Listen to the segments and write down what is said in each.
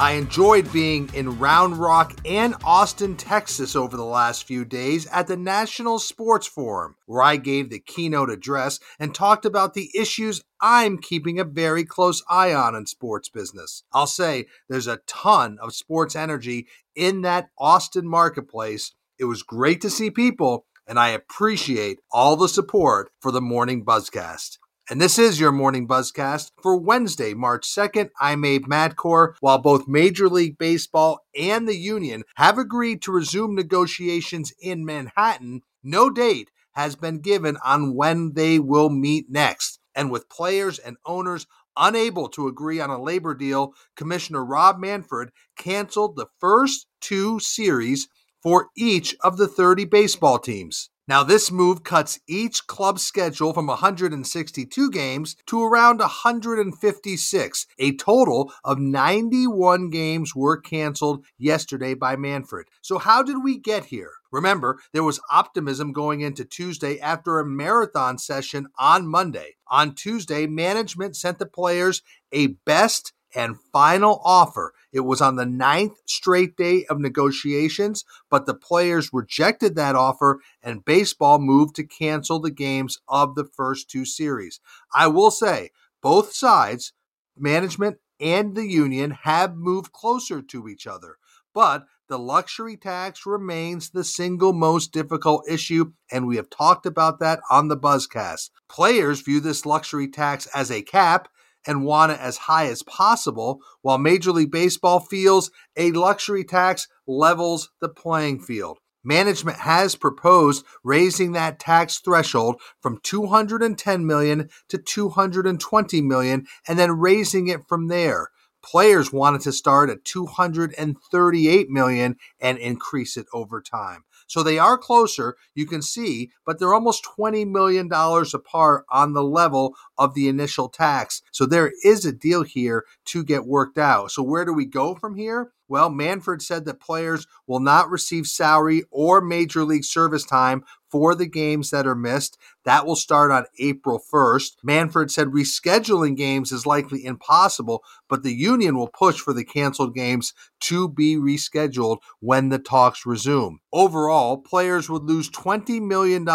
I enjoyed being in Round Rock and Austin, Texas over the last few days at the National Sports Forum, where I gave the keynote address and talked about the issues I'm keeping a very close eye on in sports business. I'll say there's a ton of sports energy in that Austin marketplace. It was great to see people, and I appreciate all the support for the Morning Buzzcast. And this is your morning buzzcast for Wednesday, March 2nd. I'm Abe Madkour. While both Major League Baseball and the union have agreed to resume negotiations in Manhattan, no date has been given on when they will meet next. And with players and owners unable to agree on a labor deal, Commissioner Rob Manfred canceled the first two series for each of the 30 baseball teams. Now, this move cuts each club's schedule from 162 games to around 156. A total of 91 games were canceled yesterday by Manfred. So, how did we get here? Remember, there was optimism going into Tuesday after a marathon session on Monday. On Tuesday, management sent the players a best and final offer. It was on the ninth straight day of negotiations, but the players rejected that offer and baseball moved to cancel the games of the first two series. I will say, both sides, management and the union, have moved closer to each other. But the luxury tax remains the single most difficult issue, and we have talked about that on the Buzzcast. Players view this luxury tax as a cap and want it as high as possible, while Major League Baseball feels a luxury tax levels the playing field. Management has proposed raising that tax threshold from 210 million to 220 million and then raising it from there. Players wanted to start at 238 million and increase it over time. So they are closer, you can see, but they're almost $20 million apart on the level of the initial tax. So there is a deal here to get worked out. So where do we go from here? Well, Manfred said that players will not receive salary or major league service time for the games that are missed. That will start on April 1st. Manfred said rescheduling games is likely impossible, but the union will push for the canceled games to be rescheduled when the talks resume. Overall, players would lose $20 million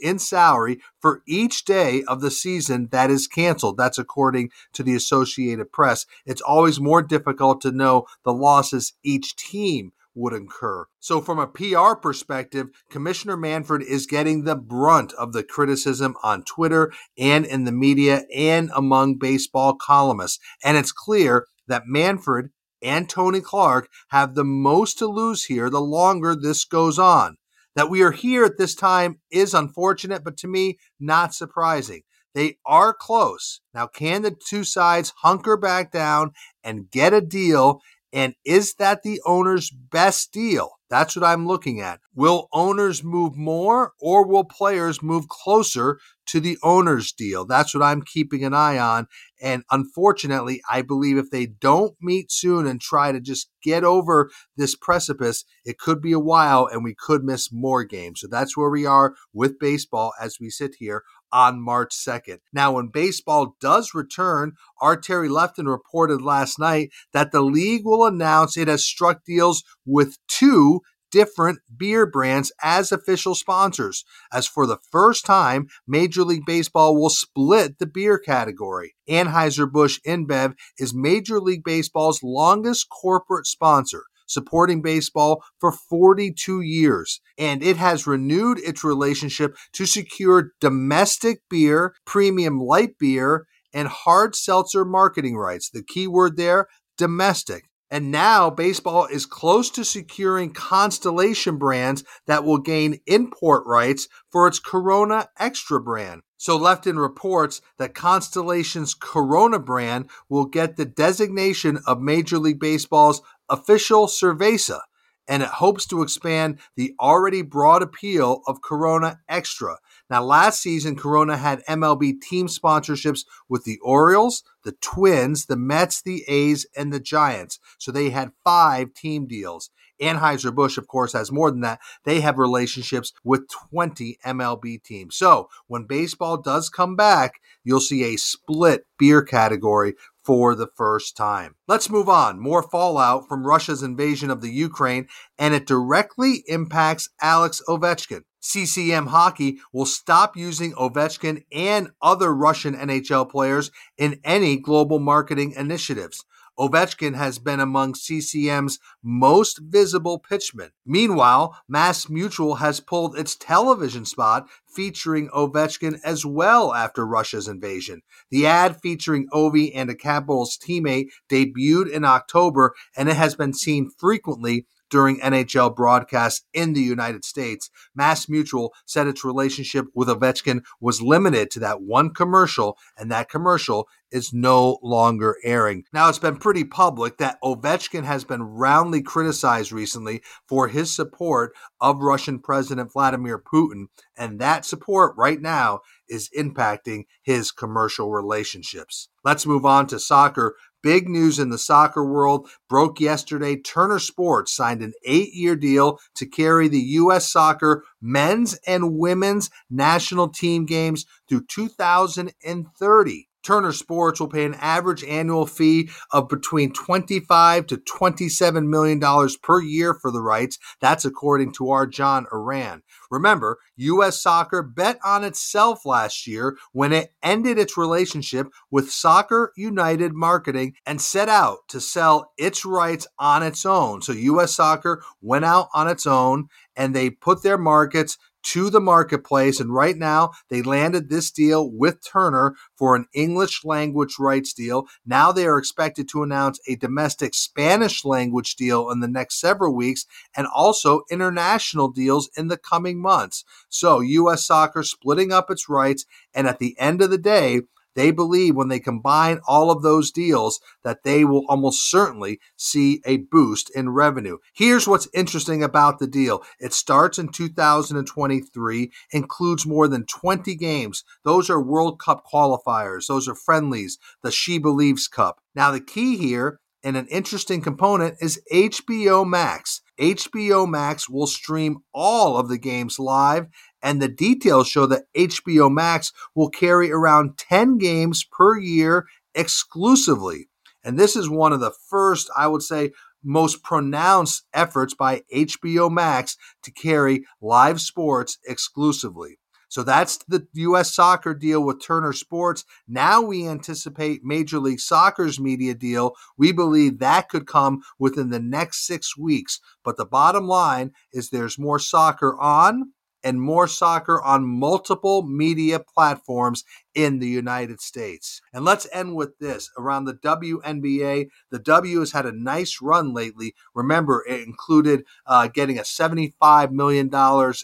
in salary for each day of the season that is canceled. That's according to the Associated Press. It's always more difficult to know the losses each team would incur. So, from a PR perspective, Commissioner Manfred is getting the brunt of the criticism on Twitter and in the media and among baseball columnists. And it's clear that Manfred and Tony Clark have the most to lose here the longer this goes on. That we are here at this time is unfortunate, but to me, not surprising. They are close. Now, can the two sides hunker back down and get a deal and is that the owner's best deal? That's what I'm looking at. Will owners move more or will players move closer to the owner's deal? That's what I'm keeping an eye on. And unfortunately, I believe if they don't meet soon and try to just get over this precipice, it could be a while and we could miss more games. So that's where we are with baseball as we sit here on March 2nd. Now, when baseball does return, our Terry Lefton reported last night that the league will announce it has struck deals with two different beer brands as official sponsors. As for the first time, Major League Baseball will split the beer category. Anheuser-Busch InBev is Major League Baseball's longest corporate sponsor supporting baseball for 42 years, and it has renewed its relationship to secure domestic beer, premium light beer, and hard seltzer marketing rights. The key word there domestic. And now baseball is close to securing Constellation brands that will gain import rights for its Corona Extra brand. So, Lefton reports that Constellation's Corona brand will get the designation of Major League Baseball's official cerveza, and it hopes to expand the already broad appeal of Corona Extra. Now, last season, Corona had MLB team sponsorships with the Orioles, the Twins, the Mets, the A's, and the Giants. So they had five team deals. Anheuser-Busch, of course, has more than that. They have relationships with 20 MLB teams. So when baseball does come back, you'll see a split beer category for the first time. Let's move on. More fallout from Russia's invasion of the Ukraine, and it directly impacts Alex Ovechkin. CCM Hockey will stop using Ovechkin and other Russian NHL players in any global marketing initiatives. Ovechkin has been among CCM's most visible pitchmen. Meanwhile, Mass Mutual has pulled its television spot featuring Ovechkin as well after Russia's invasion. The ad featuring Ovi and a Capitals teammate debuted in October and it has been seen frequently during NHL broadcasts in the United States. Mass Mutual said its relationship with Ovechkin was limited to that one commercial, and that commercial is no longer airing. Now, it's been pretty public that Ovechkin has been roundly criticized recently for his support of Russian President Vladimir Putin, and that support right now is impacting his commercial relationships. Let's move on to soccer. Big news in the soccer world broke yesterday. Turner Sports signed an eight year deal to carry the U.S. soccer men's and women's national team games through 2030. Turner Sports will pay an average annual fee of between 25 to 27 million dollars per year for the rights. That's according to our John Ourand. Remember, US Soccer bet on itself last year when it ended its relationship with Soccer United Marketing and set out to sell its rights on its own. So US Soccer went out on its own and they put their markets to the marketplace. And right now, they landed this deal with Turner for an English language rights deal. Now they are expected to announce a domestic Spanish language deal in the next several weeks and also international deals in the coming months. So, U.S. soccer splitting up its rights. And at the end of the day, they believe when they combine all of those deals that they will almost certainly see a boost in revenue. Here's what's interesting about the deal. It starts in 2023, includes more than 20 games. Those are World Cup qualifiers. Those are friendlies, the She Believes Cup. Now the key here and an interesting component is HBO Max. HBO Max will stream all of the games live and the details show that HBO Max will carry around 10 games per year exclusively. And this is one of the first, I would say, most pronounced efforts by HBO Max to carry live sports exclusively. So that's the U.S. soccer deal with Turner Sports. Now we anticipate Major League Soccer's media deal. We believe that could come within the next six weeks. But the bottom line is there's more soccer on and more soccer on multiple media platforms in the United States. And let's end with this around the WNBA. The W has had a nice run lately. Remember, it included uh, getting a $75 million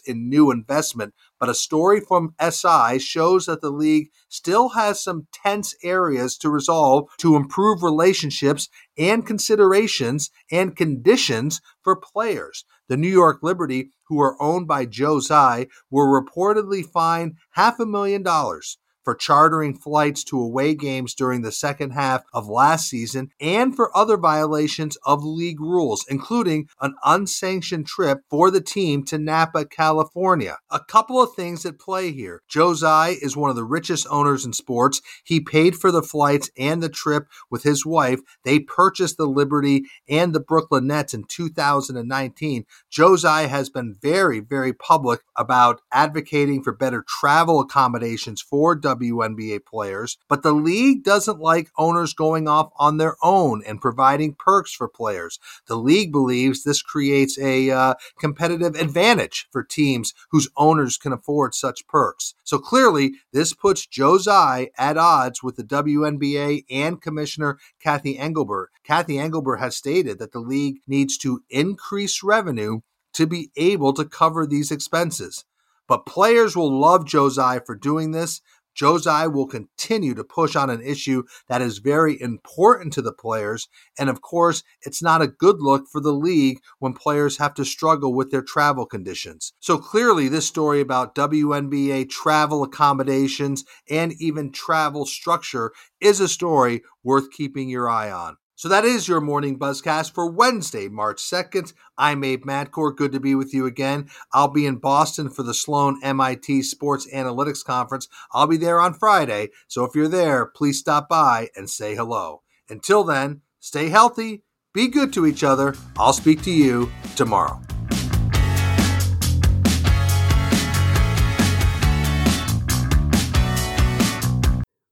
in new investment. But a story from SI shows that the league still has some tense areas to resolve to improve relationships and considerations and conditions for players. The New York Liberty, who are owned by Joe Tsai, were reportedly fined half a million dollars for chartering flights to away games during the second half of last season and for other violations of league rules, including an unsanctioned trip for the team to Napa, California. A couple of things at play here. Joe Tsai is one of the richest owners in sports. He paid for the flights and the trip with his wife. They purchased the Liberty and the Brooklyn Nets in 2019. Joe Tsai has been very, very public about advocating for better travel accommodations for WNBA players, but the league doesn't like owners going off on their own and providing perks for players. The league believes this creates a uh, competitive advantage for teams whose owners can afford such perks. So clearly, this puts Joe Tsai at odds with the WNBA and Commissioner Cathy Engelbert. Cathy Engelbert has stated that the league needs to increase revenue to be able to cover these expenses. But players will love Joe Tsai for doing this Joe Tsai will continue to push on an issue that is very important to the players. And of course, it's not a good look for the league when players have to struggle with their travel conditions. So clearly, this story about WNBA travel accommodations and even travel structure is a story worth keeping your eye on. So that is your morning buzzcast for Wednesday, March 2nd. I'm Abe Madkour. Good to be with you again. I'll be in Boston for the Sloan MIT Sports Analytics Conference. I'll be there on Friday. So if you're there, please stop by and say hello. Until then, stay healthy, be good to each other. I'll speak to you tomorrow.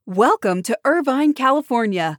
Welcome to Irvine, California